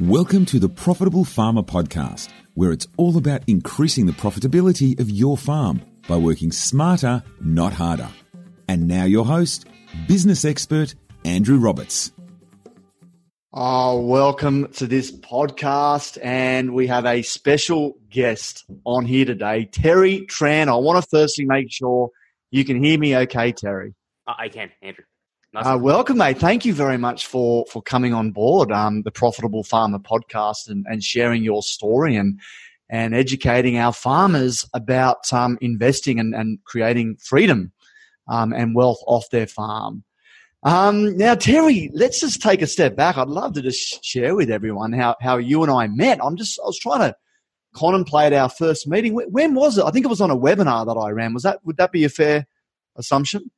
Welcome to the Profitable Farmer Podcast, where it's all about increasing the profitability of your farm by working smarter, not harder. And now, your host, business expert Andrew Roberts. Oh, welcome to this podcast. And we have a special guest on here today, Terry Tran. I want to firstly make sure you can hear me okay, Terry. I can, Andrew. Nice uh, welcome, mate. Thank you very much for for coming on board um, the Profitable Farmer podcast and, and sharing your story and and educating our farmers about um, investing and, and creating freedom um, and wealth off their farm. Um, now, Terry, let's just take a step back. I'd love to just share with everyone how, how you and I met. I'm just, I was trying to contemplate our first meeting. When was it? I think it was on a webinar that I ran. Was that, would that be a fair assumption?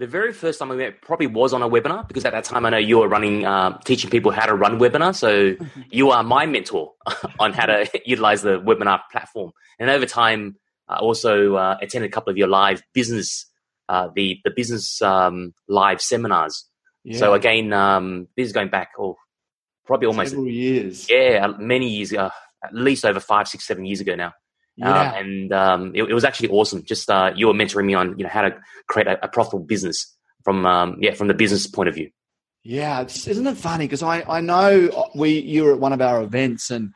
The very first time we met probably was on a webinar because at that time I know you were running, uh, teaching people how to run webinar. So you are my mentor on how to utilize the webinar platform. And over time, I also uh, attended a couple of your live business, uh, the the business um, live seminars. Yeah. So again, um, this is going back, oh, probably almost several years. Yeah, many years, uh, at least over five, six, seven years ago now. Uh, yeah. Uh, and um, it, it, was actually awesome. Just uh, you were mentoring me on you know how to create a, a profitable business from um, yeah from the business point of view. Yeah, isn't it funny? Because I, I know we you were at one of our events and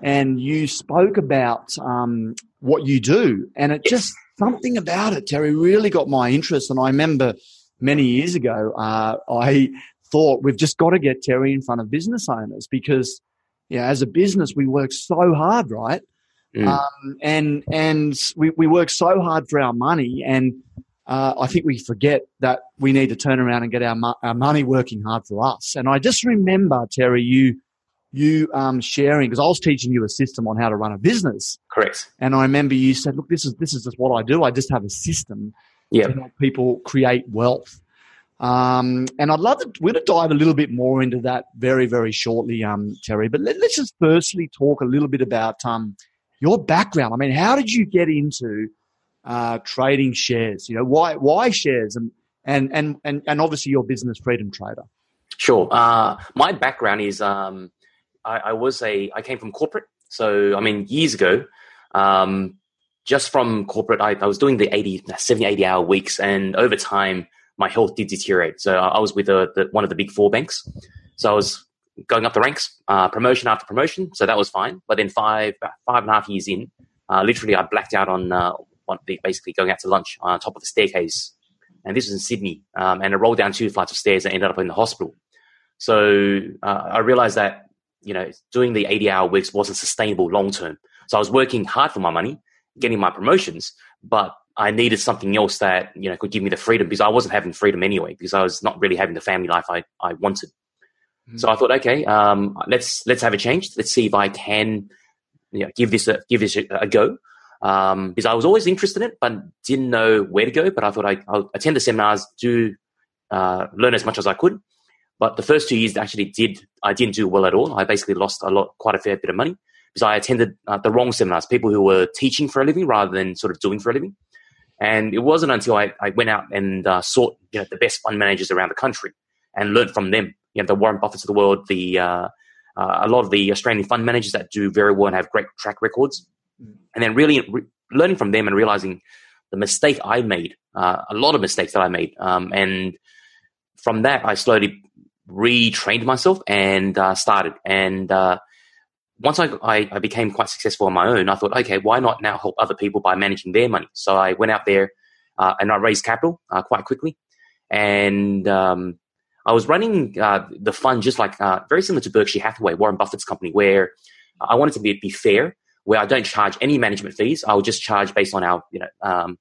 and you spoke about um, what you do, and it yes. just something about it, Terry, really got my interest. And I remember many years ago, uh, I thought we've just got to get Terry in front of business owners because yeah, as a business we work so hard, right? Mm. Um, and and we, we work so hard for our money, and uh, I think we forget that we need to turn around and get our, mo- our money working hard for us. And I just remember, Terry, you you um, sharing because I was teaching you a system on how to run a business. Correct. And I remember you said, "Look, this is this is just what I do. I just have a system yep. to help people create wealth." Um, and I'd love to, we're going to dive a little bit more into that very, very shortly, um, Terry. But let, us just firstly talk a little bit about um, your background. I mean, how did you get into uh, trading shares? You know, why why shares and and and and, and obviously your business freedom trader. Sure. Uh, my background is um, I, I, was a I came from corporate. So I mean, years ago, um, just from corporate, I, I was doing the 80, 70, 80 hour weeks, and over time, my health did deteriorate. So I was with a, the, one of the big four banks. So I was going up the ranks, uh, promotion after promotion. So that was fine. But then five, five and a half years in, uh, literally I blacked out on uh, basically going out to lunch on top of the staircase. And this was in Sydney. Um, and I rolled down two flights of stairs and ended up in the hospital. So uh, I realized that, you know, doing the 80 hour weeks wasn't sustainable long term. So I was working hard for my money, getting my promotions, but I needed something else that, you know, could give me the freedom because I wasn't having freedom anyway because I was not really having the family life I, I wanted. Mm-hmm. So I thought, okay, um, let's let's have a change. Let's see if I can, you know, give this a give this a, a go. Um, because I was always interested in it, but didn't know where to go. But I thought I, will attend the seminars, do uh, learn as much as I could. But the first two years actually did I didn't do well at all. I basically lost a lot, quite a fair bit of money because I attended uh, the wrong seminars, people who were teaching for a living rather than sort of doing for a living. And it wasn't until I, I went out and uh, sought you know, the best fund managers around the country and learned from them you know, the Warren Buffetts of the world, the uh, uh, a lot of the Australian fund managers that do very well and have great track records, mm. and then really re- learning from them and realizing the mistake I made, uh, a lot of mistakes that I made, um, and from that I slowly retrained myself and uh, started. And uh, once I, I, I, became quite successful on my own, I thought, okay, why not now help other people by managing their money? So I went out there uh, and I raised capital quite quickly, and um, I was running uh, the fund just like uh, very similar to Berkshire Hathaway, Warren Buffett's company, where I wanted to be, be fair, where I don't charge any management fees. I'll just charge based on our, you know, um,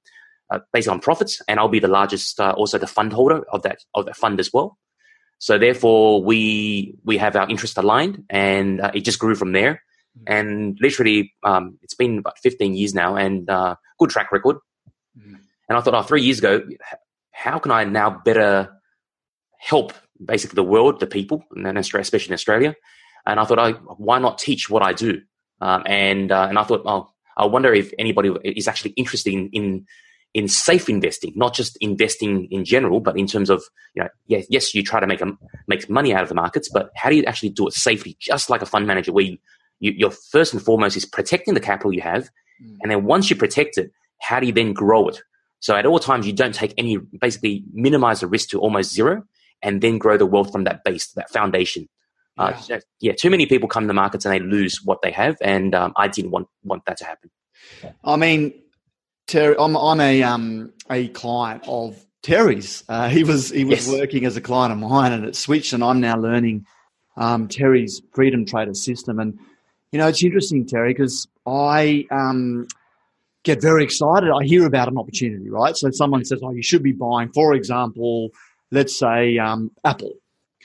uh, based on profits, and I'll be the largest, uh, also the fund holder of that of that fund as well. So therefore, we we have our interest aligned, and uh, it just grew from there. Mm-hmm. And literally, um, it's been about 15 years now, and uh, good track record. Mm-hmm. And I thought, oh, three years ago, how can I now better help basically the world, the people, and especially in Australia. And I thought, I, why not teach what I do? Um, and uh, and I thought, oh, I wonder if anybody is actually interested in, in in safe investing, not just investing in general, but in terms of, you know, yes, yes, you try to make a, make money out of the markets, but how do you actually do it safely, just like a fund manager, where you, you, your first and foremost is protecting the capital you have, mm. and then once you protect it, how do you then grow it? So at all times, you don't take any, basically minimize the risk to almost zero, and then grow the wealth from that base, that foundation. Uh, yeah. Yeah, too many people come to the markets and they lose what they have, and um, I didn't want want that to happen. I mean, Terry, I'm, I'm a um, a client of Terry's. Uh, he was he was yes. working as a client of mine, and it switched, and I'm now learning um, Terry's Freedom Trader system. And you know, it's interesting, Terry, because I um, get very excited. I hear about an opportunity, right? So someone says, "Oh, you should be buying," for example, let's say um, Apple.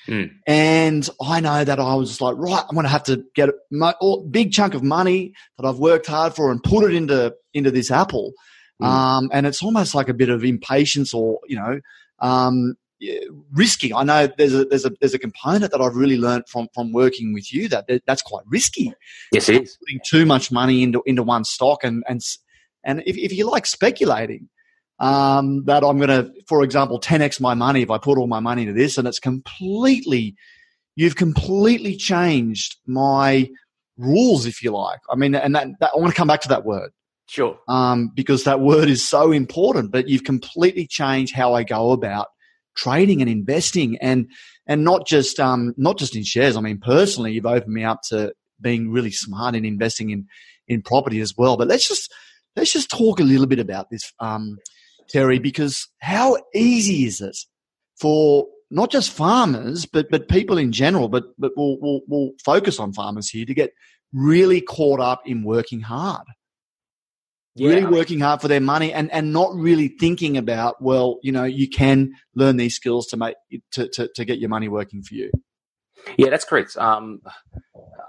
Mm. And I know that I was like, right, I'm going to have to get a big chunk of money that I've worked hard for and put it into into this Apple. Mm. Um, and it's almost like a bit of impatience or you know um, risky. I know there's a there's a there's a component that I've really learned from from working with you that that's quite risky. Yes, it is putting too much money into into one stock and and and if, if you like speculating, um, that I'm going to, for example, 10x my money if I put all my money into this, and it's completely, you've completely changed my rules, if you like. I mean, and that, that I want to come back to that word. Sure. Um, because that word is so important, but you've completely changed how I go about trading and investing and, and not just, um, not just in shares. I mean, personally, you've opened me up to being really smart in investing in, in property as well. But let's just, let's just talk a little bit about this, um, Terry, because how easy is it for not just farmers, but but people in general, but but we'll, we'll, we'll focus on farmers here to get really caught up in working hard. Yeah. Really working hard for their money and, and not really thinking about, well, you know, you can learn these skills to make to, to, to get your money working for you. Yeah, that's correct. Um,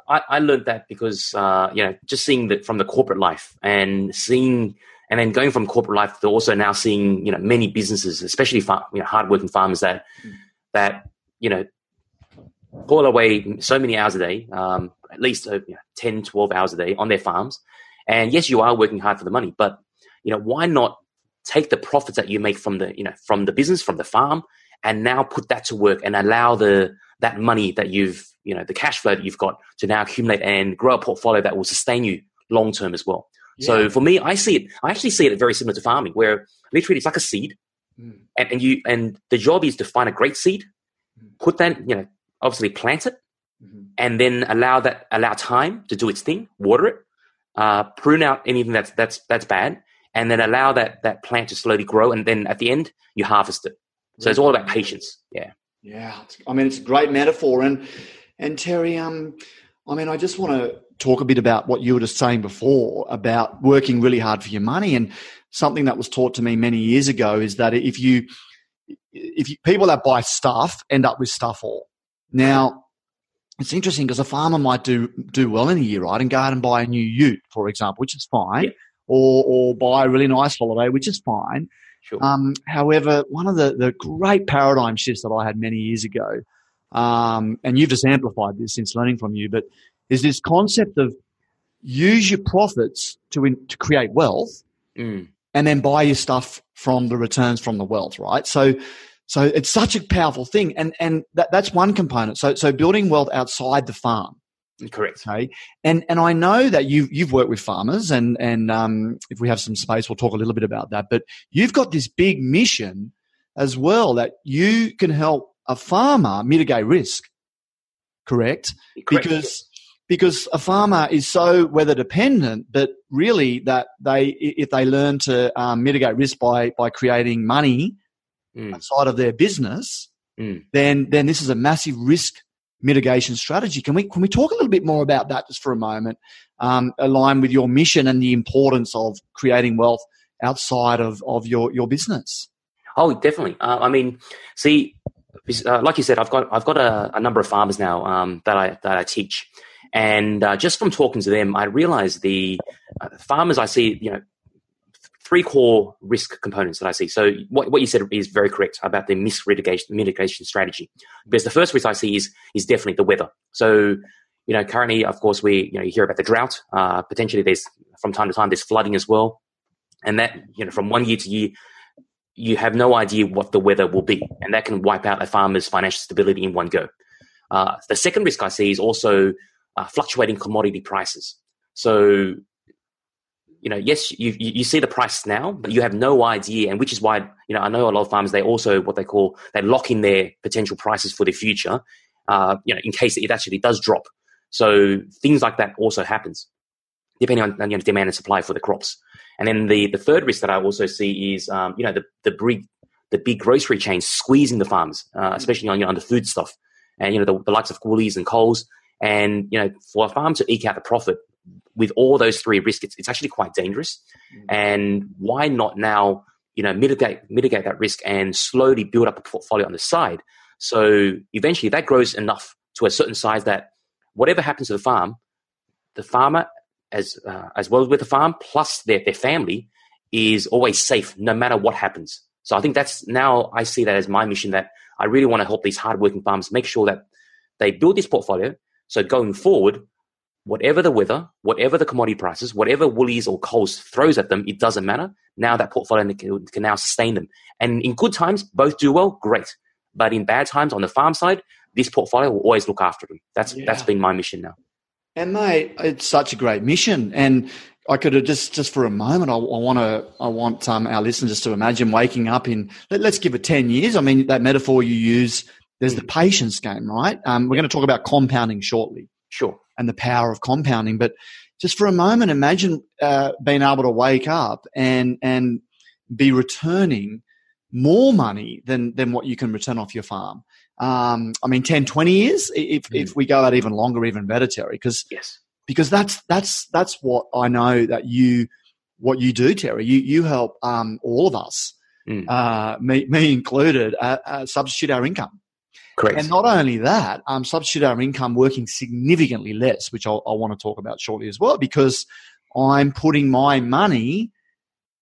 I, I learned that because uh, you know just seeing that from the corporate life and seeing and then going from corporate life to also now seeing you know many businesses, especially far, you know hardworking farmers that that you know pull away so many hours a day, um, at least uh, you know, 10, 12 hours a day on their farms. And yes, you are working hard for the money, but you know why not take the profits that you make from the you know from the business from the farm and now put that to work and allow the that money that you've you know the cash flow that you've got to now accumulate and grow a portfolio that will sustain you long term as well. So for me, I see it. I actually see it very similar to farming, where literally it's like a seed, mm. and, and, you and the job is to find a great seed, mm. put that you know obviously plant it, mm-hmm. and then allow that allow time to do its thing, water it, uh, prune out anything that's that's that's bad, and then allow that that plant to slowly grow, and then at the end you harvest it. So it's all about patience. Yeah. Yeah, I mean it's a great metaphor, and and Terry, um, I mean I just want to talk a bit about what you were just saying before about working really hard for your money. And something that was taught to me many years ago is that if you, if you, people that buy stuff end up with stuff all. Now, it's interesting because a farmer might do do well in a year, right, and go out and buy a new Ute, for example, which is fine, yeah. or or buy a really nice holiday, which is fine. Sure. Um, however, one of the the great paradigm shifts that I had many years ago, um, and you've just amplified this since learning from you, but is this concept of use your profits to in, to create wealth, mm. and then buy your stuff from the returns from the wealth, right? So, so it's such a powerful thing, and and that, that's one component. So, so building wealth outside the farm. Correct. Okay. And and I know that you've you've worked with farmers, and and um, if we have some space, we'll talk a little bit about that. But you've got this big mission as well that you can help a farmer mitigate risk. Correct. Correct. Because because a farmer is so weather dependent that really that they if they learn to um, mitigate risk by by creating money mm. outside of their business mm. then then this is a massive risk mitigation strategy can we can we talk a little bit more about that just for a moment um, align with your mission and the importance of creating wealth outside of of your your business oh definitely uh, i mean see uh, like you said i've got i've got a, a number of farmers now um, that i that i teach and uh, just from talking to them, I realized the uh, farmers I see, you know, three core risk components that I see. So what, what you said is very correct about the mitigation, mitigation strategy. Because the first risk I see is is definitely the weather. So you know, currently, of course, we you know you hear about the drought. Uh, potentially, there's from time to time there's flooding as well. and that you know from one year to year, you have no idea what the weather will be, and that can wipe out a farmer's financial stability in one go. Uh, the second risk I see is also uh, fluctuating commodity prices. So you know, yes, you, you see the price now, but you have no idea, and which is why you know I know a lot of farmers they also what they call they lock in their potential prices for the future, uh, you know, in case it actually does drop. So things like that also happens, depending on you know, demand and supply for the crops. And then the the third risk that I also see is um, you know the the big the big grocery chains squeezing the farms, uh, especially on you know, on the food stuff, and you know the, the likes of Woolies and Coles. And you know, for a farm to eke out the profit, with all those three risks, it's, it's actually quite dangerous. Mm-hmm. And why not now, you know, mitigate mitigate that risk and slowly build up a portfolio on the side. So eventually, that grows enough to a certain size that whatever happens to the farm, the farmer, as uh, as well as with the farm, plus their their family, is always safe no matter what happens. So I think that's now I see that as my mission that I really want to help these hardworking farmers make sure that they build this portfolio. So going forward, whatever the weather, whatever the commodity prices, whatever Woolies or Coles throws at them, it doesn't matter. Now that portfolio can, can now sustain them. And in good times, both do well, great. But in bad times on the farm side, this portfolio will always look after them. That's yeah. that's been my mission now. And mate, it's such a great mission. And I could have just just for a moment, I, I want to I want um, our listeners to imagine waking up in let, us give it ten years. I mean that metaphor you use. There's the patience game, right? Um, we're going to talk about compounding shortly. Sure and the power of compounding. But just for a moment, imagine uh, being able to wake up and and be returning more money than than what you can return off your farm. Um, I mean, 10, 20 years, if, mm. if we go out even longer, even better, Terry, because, yes. because that's, that's, that's what I know that you, what you do, Terry. You, you help, um, all of us, mm. uh, me, me included, uh, uh, substitute our income. Correct. And not only that, um, substitute our income working significantly less, which I'll, I want to talk about shortly as well, because I'm putting my money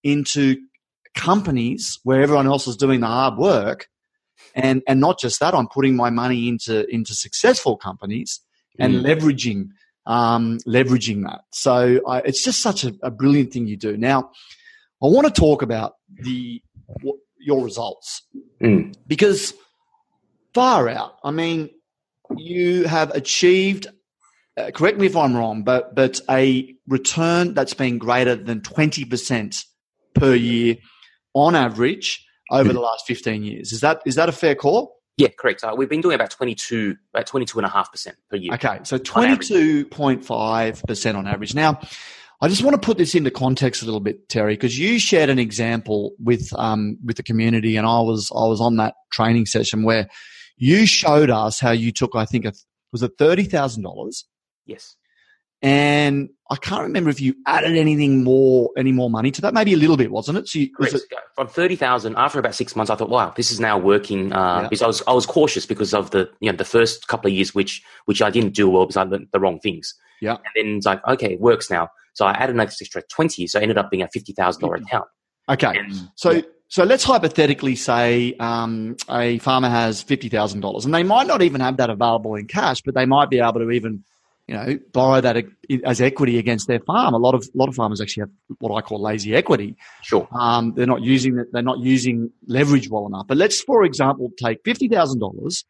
into companies where everyone else is doing the hard work. And, and not just that, I'm putting my money into, into successful companies and mm. leveraging, um, leveraging that. So I, it's just such a, a brilliant thing you do. Now, I want to talk about the, your results mm. because – far out. I mean, you have achieved. Uh, correct me if I'm wrong, but but a return that's been greater than twenty percent per year on average over the last 15 years. Is that is that a fair call? Yeah, correct. Uh, we've been doing about 22, about 22.5% per year. Okay, so 22.5% on average. Now, I just want to put this into context a little bit, Terry, because you shared an example with um, with the community, and I was I was on that training session where you showed us how you took, I think, a, was it thirty thousand dollars? Yes. And I can't remember if you added anything more, any more money to that. Maybe a little bit, wasn't it? So you, was it- from thirty thousand. After about six months, I thought, wow, this is now working. Uh, yeah. Because I was I was cautious because of the you know the first couple of years, which which I didn't do well because I learned the wrong things. Yeah. And then it's like, okay, it works now. So I added an extra twenty, so it ended up being a fifty thousand dollar account. Okay. And, so yeah. So let's hypothetically say um, a farmer has fifty thousand dollars, and they might not even have that available in cash, but they might be able to even, you know, borrow that as equity against their farm. A lot of a lot of farmers actually have what I call lazy equity. Sure, um, they're not using They're not using leverage well enough. But let's, for example, take fifty thousand mm-hmm. dollars,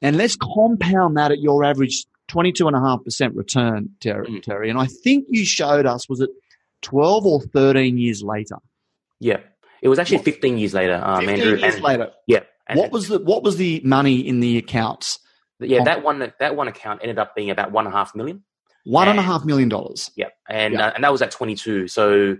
and let's compound that at your average twenty-two and a half percent return, Terry. Mm. Terry, and I think you showed us was it twelve or thirteen years later. Yeah. It was actually 15 years later, um, 15 Andrew. years and, later. Yeah. And, what was the What was the money in the accounts? Yeah, that one that one account ended up being about one and a half million. One and, and a half million dollars. Yeah, and yeah. Uh, and that was at 22. So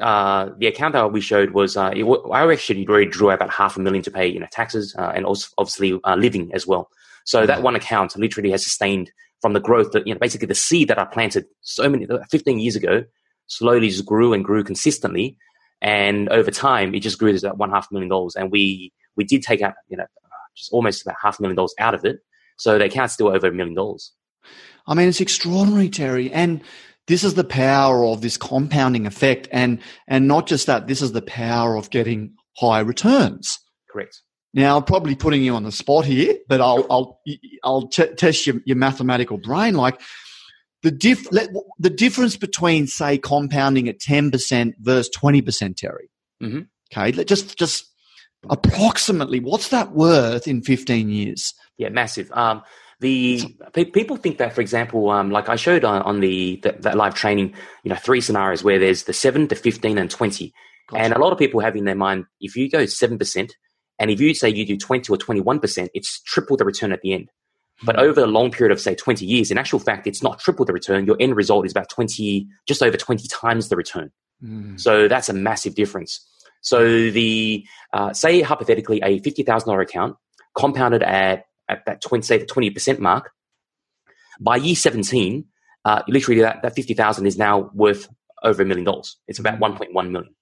uh, the account that we showed was uh, it, I actually already drew about half a million to pay you know taxes uh, and also obviously uh, living as well. So mm-hmm. that one account literally has sustained from the growth that you know basically the seed that I planted so many 15 years ago slowly just grew and grew consistently and over time, it just grew to that one half million dollars. And we we did take out, you know, just almost about half a million dollars out of it. So the account's still over a million dollars. I mean, it's extraordinary, Terry. And this is the power of this compounding effect. And and not just that, this is the power of getting high returns. Correct. Now, I'm probably putting you on the spot here, but I'll I'll I'll t- test your, your mathematical brain. Like the diff let, the difference between say compounding at ten percent versus twenty percent, Terry. Mhm. Okay, let- just just approximately, what's that worth in fifteen years? Yeah, massive. Um, the pe- people think that, for example, um, like I showed on, on the that, that live training, you know, three scenarios where there's the seven, the fifteen, and twenty. And a lot of people have in their mind, if you go seven percent, and if you say you do twenty or twenty-one percent, it's triple the return at the end. But over a long period of say twenty years, in actual fact, it's not triple the return. Your end result is about twenty, just over twenty times the return. Mm. So that's a massive difference. So the uh, say hypothetically a fifty thousand dollar account compounded at at that twenty say the twenty percent mark. By year seventeen, uh, literally that, that fifty thousand is now worth over a million dollars. It's about Mhm. one point one million.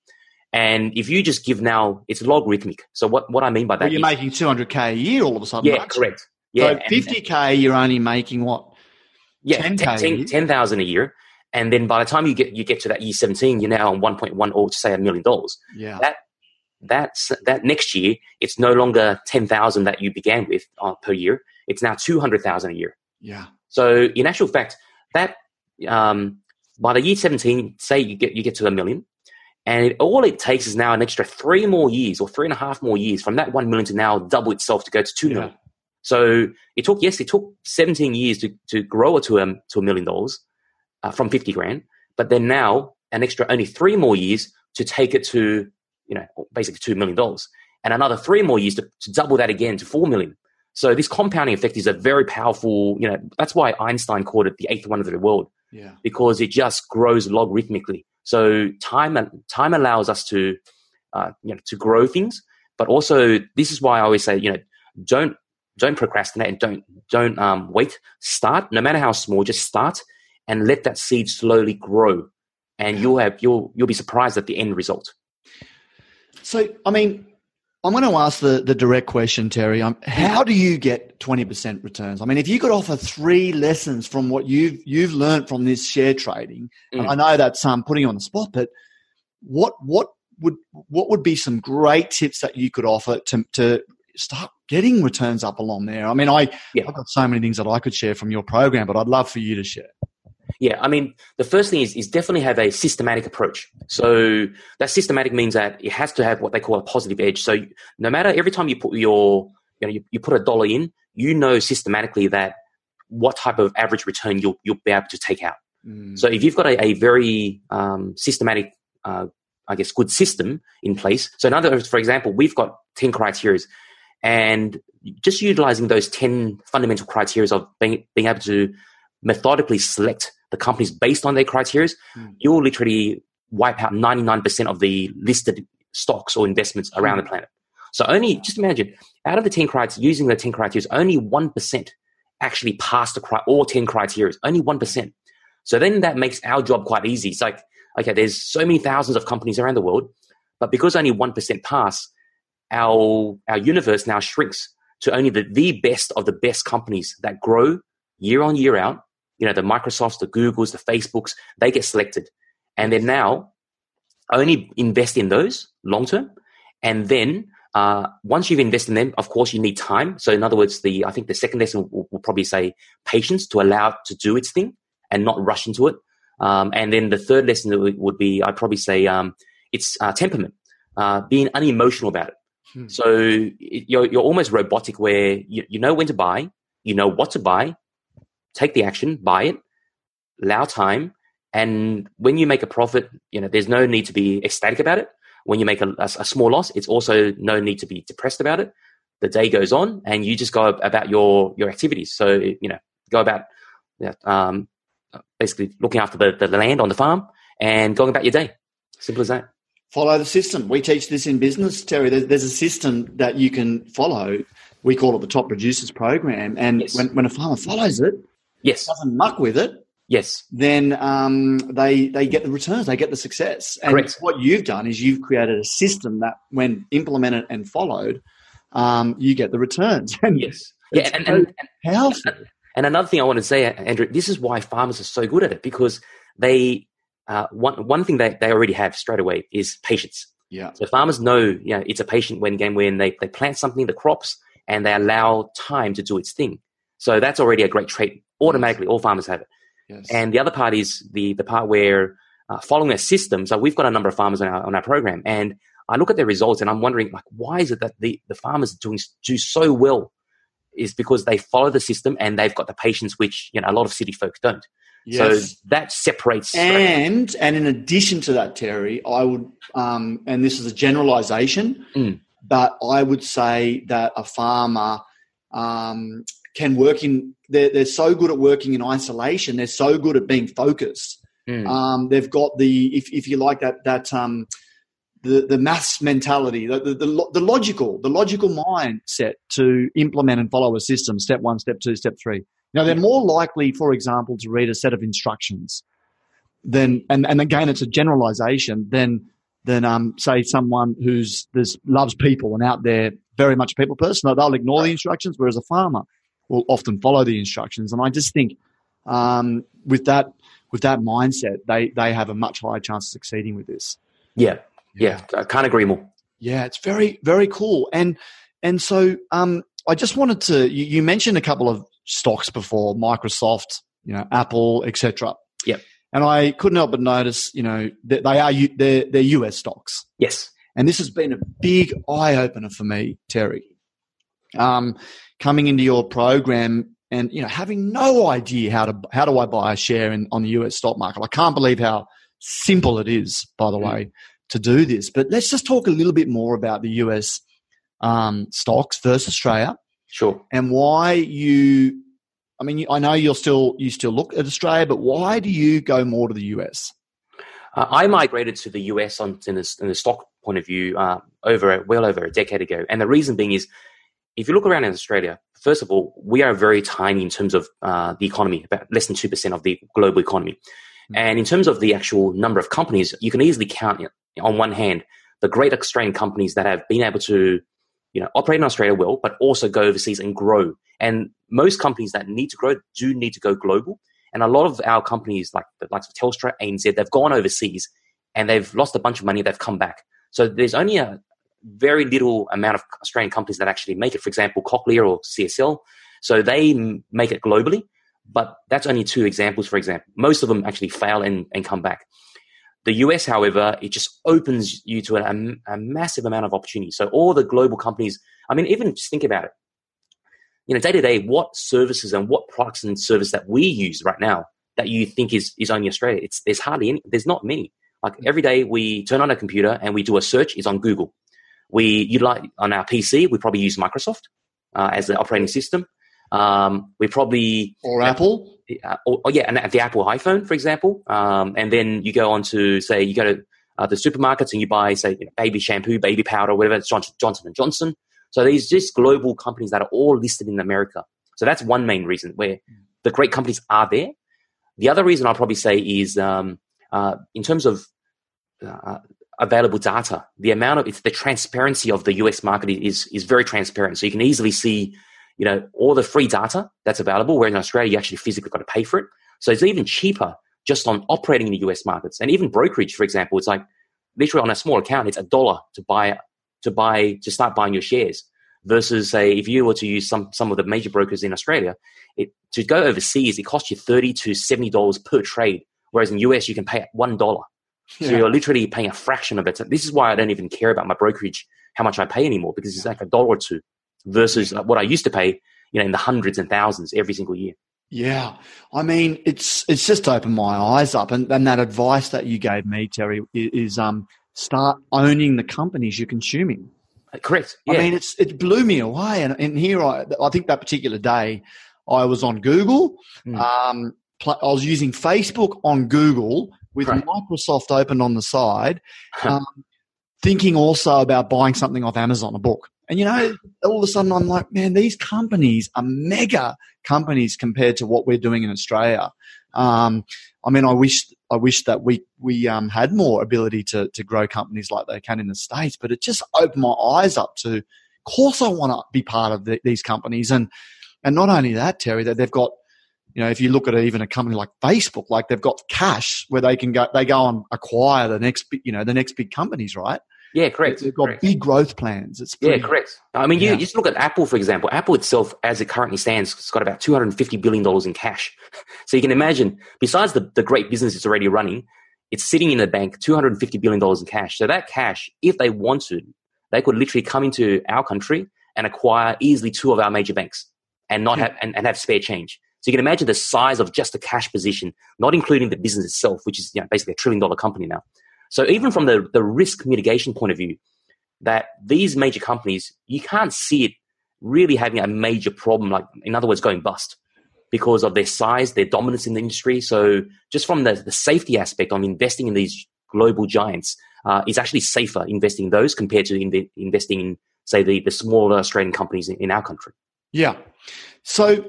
And if you just give now, it's logarithmic. So what, what I mean by that Well, you're is- making two hundred k a year all of a sudden. yeah, aren't correct. Yeah, so fifty k, you're only making what? yeah, 10K 10 a 10 year. 10,000 a year. And then by the time you get you get to that year 17, you're now on 1.1 or to say a million dollars. Yeah. That that's that next year, it's no longer 10,000 that you began with uh, per year. It's now 200,000 a year. yeah. So in actual fact, that um, by the year 17, say you get you get to a million, and it, all it takes is now an extra three more years or three and a half more years from that one million to now double itself to go to two Yeah. million. So it took yes, it took 17 years to, to grow it to a to a million dollars uh, from 50 grand, but then now an extra only three more years to take it to you know basically two million dollars, and another three more years to, to double that again to four million. So this compounding effect is a very powerful, you know, that's why Einstein called it the eighth wonder of the world Yeah. because it just grows logarithmically. So time time allows us to, uh, you know, to grow things, but also this is why I always say, you know, don't don't procrastinate and don't don't um, wait. Start, no matter how small, just start and let that seed slowly grow, and you'll have you'll you'll be surprised at the end result. So, I mean, I'm going to ask the, the direct question, Terry. Um, how do you get 20% returns? I mean, if you could offer three lessons from what you've, you've learned from this share trading, and Mm. I know that's um, putting you on the spot, but what, what would, what would be some great tips that you could offer to, to start getting returns up along there? I mean, I, Yeah. I've got so many things that I could share from your program, but I'd love for you to share. Yeah, I mean, the first thing is, is definitely have a systematic approach. So that systematic means that it has to have what they call a positive edge. So no matter every time you put your, you know, you, you put a dollar in, you know systematically that what type of average return you'll you'll be able to take out. Mm. So if you've got a, a very um, systematic, uh, I guess, good system in place. So in other words, for example, we've got ten criteria, and just utilizing those ten fundamental criteria of being being able to methodically select the companies based on their criteria, Mm. you'll literally wipe out ninety nine percent of the listed stocks or investments around the planet. So only just imagine out of the ten criteria, using the ten criteria, only one percent actually pass the cri- all ten criteria. Only one percent. So then that makes our job quite easy. It's like, okay, there's so many thousands of companies around the world, but because only 1% pass, our, our universe now shrinks to only the, the best of the best companies that grow year on year out. You know, the Microsofts, the Googles, the Facebooks, they get selected. And then now only invest in those long term. And then uh, once you've invested in them, of course, you need time. So in other words, the I think the second lesson will, will probably say patience to allow it to do its thing and not rush into it. Um, and then the third lesson would, be, I'd probably say, um, it's uh, temperament, uh, being unemotional about it. Hmm. So you're, you're almost robotic where you, you know when to buy, you know what to buy, take the action, buy it, allow time. And when you make a profit, you know, there's no need to be ecstatic about it. When you make a, a, a small loss, it's also no need to be depressed about it. The day goes on and you just go about your, your activities. So, you know, go about, yeah, um, basically looking after the, the land on the farm and going about your day. Simple as that. Follow the system. We teach this in business, Terry. There's, there's a system that you can follow. We call it the Top Producers Program. And Yes. when, when a farmer follows it, Yes. doesn't muck with it, Yes. then um, they they get the returns, they get the success. And Correct. what you've done is you've created a system that, when implemented and followed, um, you get the returns. And Yes. Yeah. And, and, and, powerful. and another thing I want to say, Andrew, this is why farmers are so good at it because they, uh, one, one thing that they already have straight away is patience. Yeah. So farmers know, you know, it's a patient when game when they, they plant something, the crops, and they allow time to do its thing. So that's already a great trait. Automatically, all farmers have it. Yes. And the other part is the the part where uh, following a system. So we've got a number of farmers on our on our program, and I look at their results, and I'm wondering like, why is it that the the farmers doing do so well? Is because they follow the system and they've got the patience, which you know a lot of city folks don't. Yes. So that separates. and and in addition to that, Terry, I would, um, and this is a generalisation, Mm. but I would say that a farmer um, can work in. They're, they're so good at working in isolation. They're so good at being focused. Mm. Um, they've got the, if, if you like that, that um, the the maths mentality, the, the the the logical, the logical mindset to implement and follow a system. Step one, step two, step three. Now they're more likely, for example, to read a set of instructions than, and, and again, it's a generalization than than um, say someone who's this loves people and out there very much a people person. They'll ignore the instructions, whereas a farmer will often follow the instructions. And I just think um, with that with that mindset, they they have a much higher chance of succeeding with this. yeah, yeah, I can't agree more. Yeah, it's very very cool. And and so um, I just wanted to you, you mentioned a couple of stocks before, Microsoft, you know, Apple, etc. Yep. And I couldn't help but notice, you know, that they are they're, they're US stocks. Yes. And this has been a big eye opener for me, Terry. Um, coming into your program and you know having no idea how to how do I buy a share in on the US stock market. I can't believe how simple it is, by the Mm. way, to do this. But let's just talk a little bit more about the US um, stocks versus Australia Sure. and why you. I mean, I know you'll still you still look at Australia, but why do you go more to the US? Uh, I migrated to the US on in the, in the stock point of view uh, over well over a decade ago, and the reason being is if you look around in Australia, first of all, we are very tiny in terms of uh, the economy, about less than two percent of the global economy, and in terms of the actual number of companies, you can easily count on one hand the great Australian companies that have been able to you know operate in Australia well, but also go overseas and grow. And most companies that need to grow do need to go global. And a lot of our companies, like the likes of Telstra, ANZ, they've gone overseas and they've lost a bunch of money. They've come back. So there's only a very little amount of Australian companies that actually make it. For example, Cochlear or CSL. So they m- make it globally, but that's only two examples. For example, most of them actually fail and, and come back. The US, however, it just opens you to a, a massive amount of opportunity. So all the global companies, I mean, even just think about it. You know, day to day, what services and what products and service that we use right now that you think is is only Australia? It's there's hardly any. There's not many. Like every day, we turn on a computer and we do a search. It's on Google. We utilize on our PC. We probably use Microsoft uh, as the operating system. Um, we probably Or Apple? Uh, or, or yeah, and the Apple iPhone, for example. Um, and then you go on to say you go to uh, the supermarkets and you buy say you know, baby shampoo, baby powder, whatever. It's Johnson, Johnson and Johnson. So these just global companies that are all listed in America. So that's one main reason where the great companies are there. The other reason I'll probably say is um, uh, in terms of uh, available data, the amount of it's the transparency of the US market is is very transparent. So you can easily see, you know, all the free data that's available. Where in Australia, you actually physically got to pay for it. So it's even cheaper just on operating in the US markets and even brokerage, for example. It's like literally on a small account, it's a dollar to buy to buy to start buying your shares. Versus say if you were to use some some of the major brokers in Australia, it to go overseas it costs you thirty to seventy dollars per trade. Whereas in US you can pay one dollar. So Yeah. you're literally paying a fraction of it. This is why I don't even care about my brokerage, how much I pay anymore, because it's like a dollar or two versus what I used to pay, you know, in the hundreds and thousands every single year. Yeah, I mean, it's it's just opened my eyes up, and, and that advice that you gave me, Terry, is, um start owning the companies you're consuming. Uh, Correct. Yeah. I mean, it's it blew me away, and, and here I I think that particular day I was on Google, Mm. um, pl- I was using Facebook on Google with Right. Microsoft open on the side, um, thinking also about buying something off Amazon, a book. And you know, all of a sudden I'm like, man, these companies are mega companies compared to what we're doing in Australia. Um, I mean, I wish I wish that we we um, had more ability to to grow companies like they can in the states, but it just opened my eyes up to. Of course, I want to be part of the, these companies, and and not only that, Terry, that they've got you know, if you look at even a company like Facebook, like they've got cash where they can go, they go and acquire the next, you know, the next big companies, right? Yeah, correct. They've got correct. big growth plans. It's Yeah, correct. I mean, you, Yeah. just look at Apple, for example. Apple itself, as it currently stands, it's got about $250 billion in cash. So you can imagine, besides the, the great business it's already running, it's sitting in the bank, $250 billion in cash. So that cash, if they wanted, they could literally come into our country and acquire easily two of our major banks and not Yeah. have, and, and have spare change. So you can imagine the size of just the cash position, not including the business itself, which is you know, basically a trillion dollar company now. So even from the, the risk mitigation point of view, that these major companies, you can't see it really having a major problem, like in other words, going bust because of their size, their dominance in the industry. So just from the, the safety aspect on investing in these global giants, uh, is actually safer investing in those compared to in investing in, say, the, the smaller Australian companies in, in our country. Yeah. So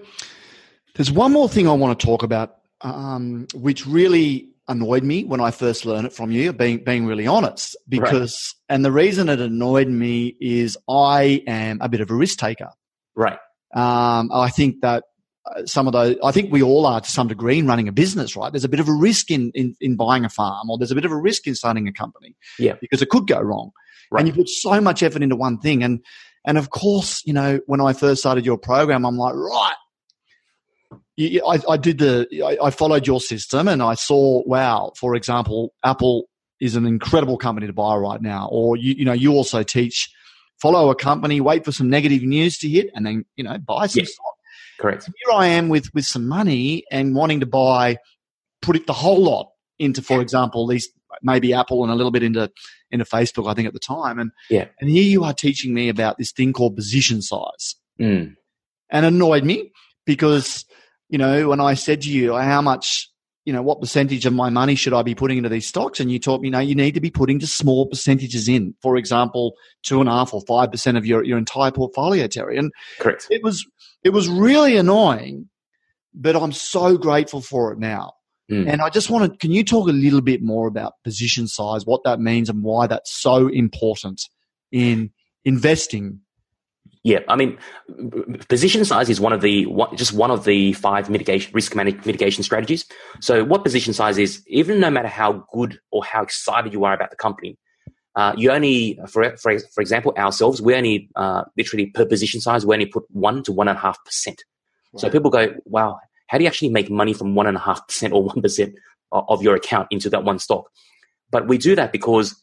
there's one more thing I want to talk about, um, which really annoyed me when I first learned it from you, being being really honest. Because and the reason it annoyed me is I am a bit of a risk taker. Right. Um, I think that uh, some of those, I think we all are to some degree in running a business, right? There's a bit of a risk in, in, in buying a farm or there's a bit of a risk in starting a company. Yeah. Because it could go wrong. Right. And you put so much effort into one thing. And, and of course, you know, when I first started your program, I'm like, right. I, I did the, I, I followed your system and I saw, wow, for example, Apple is an incredible company to buy right now. Or you, you know, you also teach, follow a company, wait for some negative news to hit and then, you know, buy some Yeah. stock Correct. here I am with with some money and wanting to buy, put it the whole lot into, for example, these maybe Apple and a little bit into into Facebook. I think at the time, and Yeah. and here you are teaching me about this thing called position size, Mm. and annoyed me because you know when I said to you how much. You know what percentage of my money should I be putting into these stocks? And you taught me, you know, you need to be putting just small percentages in. For example, two and a half or five percent of your, your entire portfolio, Terry. And Correct. it was it was really annoying, but I'm so grateful for it now. Mm. And I just want to can you talk a little bit more about position size, what that means and why that's so important in investing? Yeah, I mean, position size is one of the one, just one of the five mitigation risk mitigation strategies. So, what position size is, even no matter how good or how excited you are about the company, uh, you only, for, for for example, ourselves, we only uh, literally per position size, we only put one to one and a half percent. So people go, "Wow, how do you actually make money from one and a half percent or one percent of your account into that one stock?" But we do that because,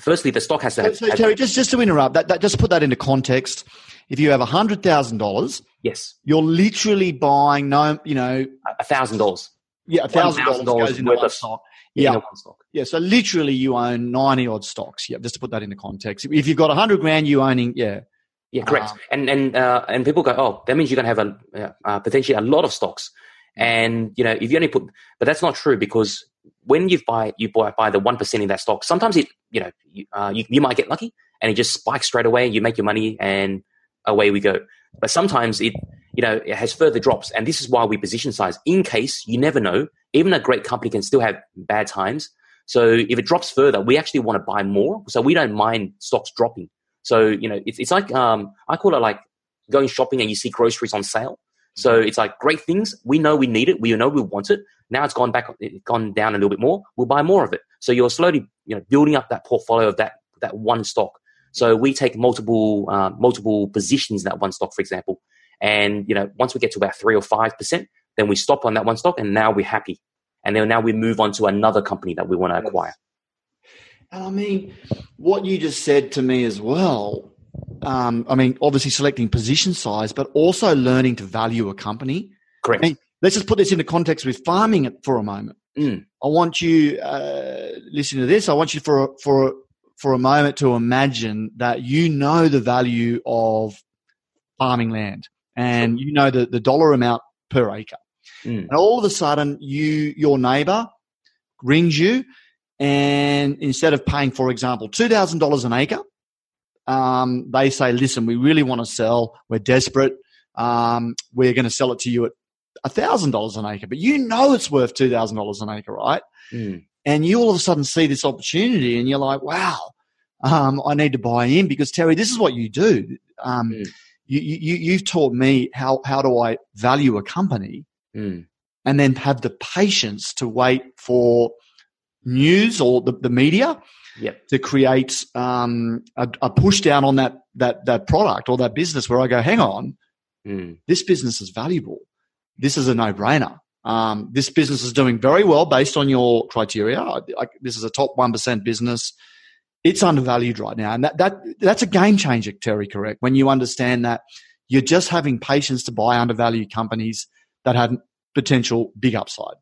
firstly, the stock has to So, have, so Terry, just just to interrupt, that, that just put that into context. If you have hundred thousand dollars, yes, you're literally buying no, you know, a thousand dollars. yeah, a thousand dollars goes into worth one of- stock. Yeah, one stock. yeah. So literally, you own ninety odd stocks. Yeah, just to put that into context. If you've got a hundred grand, you owning, yeah, Yeah, correct. Um, and and uh, and people go, oh, that means you're going to have a uh, uh, potentially a lot of stocks. And you know, if you only put, but that's not true because when you buy you buy, buy the one percent in that stock, sometimes it you know you, uh, you you might get lucky and it just spikes straight away. You make your money and away we go. But sometimes it you know it has further drops, and this is why we position size in case you never know. Even a great company can still have bad times. So if it drops further, we actually want to buy more. So we don't mind stocks dropping. So you know, it's it's like um, I call it like going shopping and you see groceries on sale. So it's like great things. We know we need it. We know we want it. Now it's gone back, it's gone down a little bit more. We'll buy more of it. So you're slowly, you know, building up that portfolio of that that one stock. So we take multiple uh, multiple positions in that one stock, for example. And you know, once we get to about three or five percent, then we stop on that one stock, and now we're happy. And then now we move on to another company that we want to acquire. And I mean, what you just said to me as well. Um, I mean, obviously selecting position size, but also learning to value a company. Correct. Hey, Let's just put this into context with farming for a moment. Mm. I want you uh, listen to this. I want you for for for a moment to imagine that you know the value of farming land, and you know the the dollar amount per acre. Mm. And all of a sudden, you your neighbour rings you, and instead of paying, for example, two thousand dollars an acre, um, they say, "Listen, we really want to sell. We're desperate. Um, we're going to sell it to you at thousand dollars an acre, but you know it's worth two thousand dollars an acre, right?" Mm. And you all of a sudden see this opportunity, and you're like, "Wow, um, I need to buy in." Because Terry, this is what you do. Um, Mm. you, you you've taught me how how do I value a company Mm. and then have the patience to wait for news or the, the media Yep. to create um, a, a push down on that that that product or that business where I go, hang on, Mm. this business is valuable. This is a no brainer. Um, this business is doing very well based on your criteria. I, this is a top one percent business. It's undervalued right now, and that that that's a game changer, Terry. Correct when you understand that you're just having patience to buy undervalued companies that have potential big upside.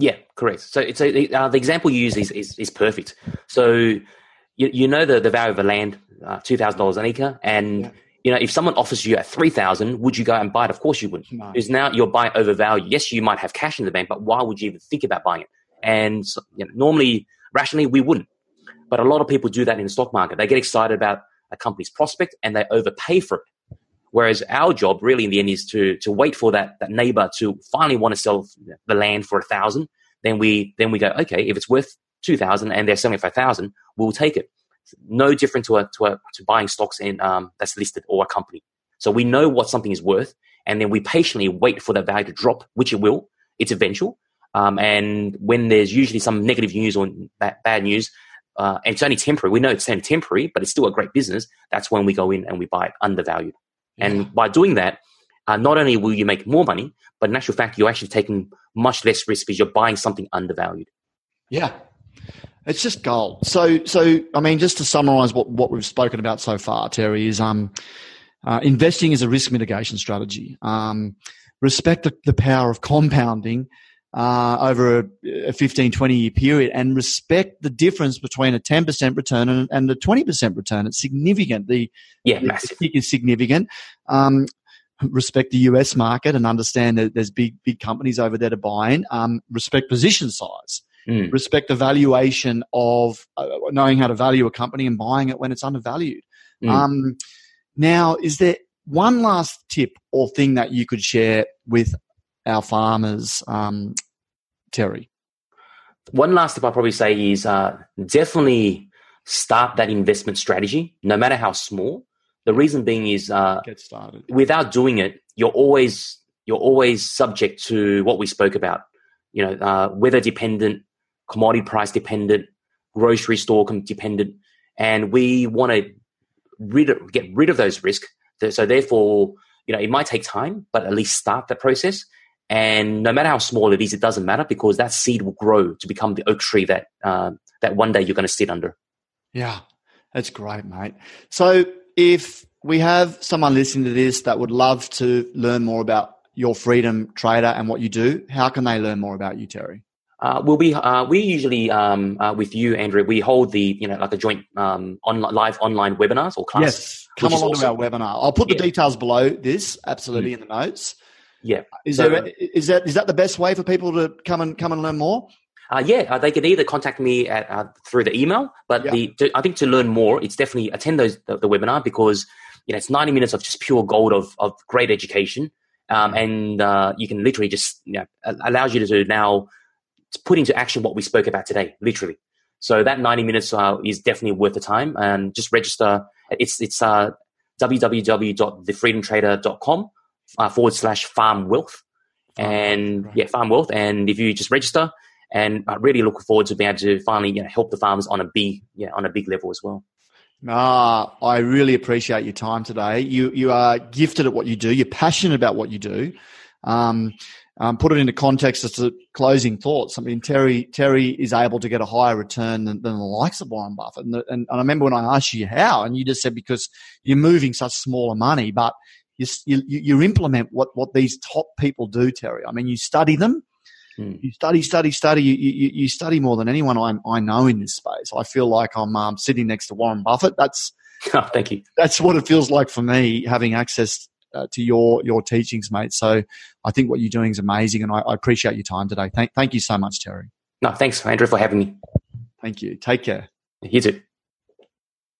Yeah, correct. So it's a, uh, the example you use is, is, is perfect. So you, you know the, the value of a land, uh, two thousand dollars an acre, and Yeah. you know if someone offers you at three thousand, would you go and buy it? Of course you wouldn't. No. Because now you're buying overvalued. Yes, you might have cash in the bank, but why would you even think about buying it? And so, you know, normally, rationally, we wouldn't. But a lot of people do that in the stock market. They get excited about a company's prospect and they overpay for it. Whereas our job, really, in the end, is to to wait for that that neighbor to finally want to sell the land for a thousand. Then we then we go, okay, if it's worth two thousand and they're selling it for a thousand, we'll take it. No different to a, to a, to buying stocks in um, that's listed or a company. So we know what something is worth, and then we patiently wait for that value to drop, which it will. It's eventual. Um, and when there's usually some negative news or bad, news, uh, and it's only temporary. We know it's only temporary, but it's still a great business. That's when we go in and we buy it undervalued. And by doing that, uh, not only will you make more money, but in actual fact, you're actually taking much less risk because you're buying something undervalued. Yeah. It's just gold. So, so I mean, just to summarize what, what we've spoken about so far, Terry, is um, uh, investing is a risk mitigation strategy. Um, respect the, the power of compounding uh, over a, a 15, 20 year period and respect the difference between a 10% return and, and a 20% return. It's significant. The, Yeah, the massive. kick is significant. Um, respect the US market and understand that there's big, big companies over there to buy in. Um, respect position size Mm. respect the valuation of uh, knowing how to value a company and buying it when it's undervalued. Mm. Um, now, is there one last tip or thing that you could share with our farmers, um, Terry? One last tip I'll probably say is uh, definitely start that investment strategy, no matter how small. The reason being is uh, Get started. without doing it, you're always you're always subject to what we spoke about. You know, uh, weather dependent, commodity price dependent, grocery store dependent, and we want to rid of, get rid of those risks. So therefore, you know, it might take time, but at least start that process. And no matter how small it is, it doesn't matter because that seed will grow to become the oak tree that uh, that one day you're going to sit under. Yeah, that's great, mate. So, if we have someone listening to this that would love to learn more about your freedom trader and what you do, how can they learn more about you, Terry? Uh, we'll be uh, we usually um, uh, with you, Andrew. We hold the you know like a joint um, on, live online webinars or classes. Yes, come along to our webinar. I'll put the Yeah. details below this, absolutely in the notes. Yeah. Is So- there is that is that the best way for people to come and come and learn more? Uh, yeah, uh, they can either contact me at, uh, through the email, but Yeah. the to, I think to learn more, it's definitely attend those the, the webinar because you know it's ninety minutes of just pure gold of of great education, um, and uh, you can literally just you know allows you to now put into action what we spoke about today, literally. So that ninety minutes uh, is definitely worth the time, and just register. It's it's uh, www.thefreedomtrader.com uh, forward slash farm wealth and Right. yeah, farm wealth. And if you just register, and I really look forward to being able to finally you know, help the farmers on a big yeah on a big level as well. Ah, I really appreciate your time today. You you are gifted at what you do. You're passionate about what you do. Um, um, put it into context as to closing thoughts. I mean, Terry Terry is able to get a higher return than, than the likes of Warren Buffett. And, the, and, and I remember when I asked you how, and you just said because you're moving such smaller money, but you you, you implement what what these top people do, Terry. I mean, you study them. Hmm. You study, study, study. You, you, you study more than anyone I, I know in this space. I feel like I'm um, sitting next to Warren Buffett. That's Oh, Thank you. that's what it feels like for me having access uh, to your your teachings, mate. So I think what you're doing is amazing, and I, I appreciate your time today. Thank thank you so much, Terry. No, thanks, Andrew, for having me. Thank you. Take care. You too.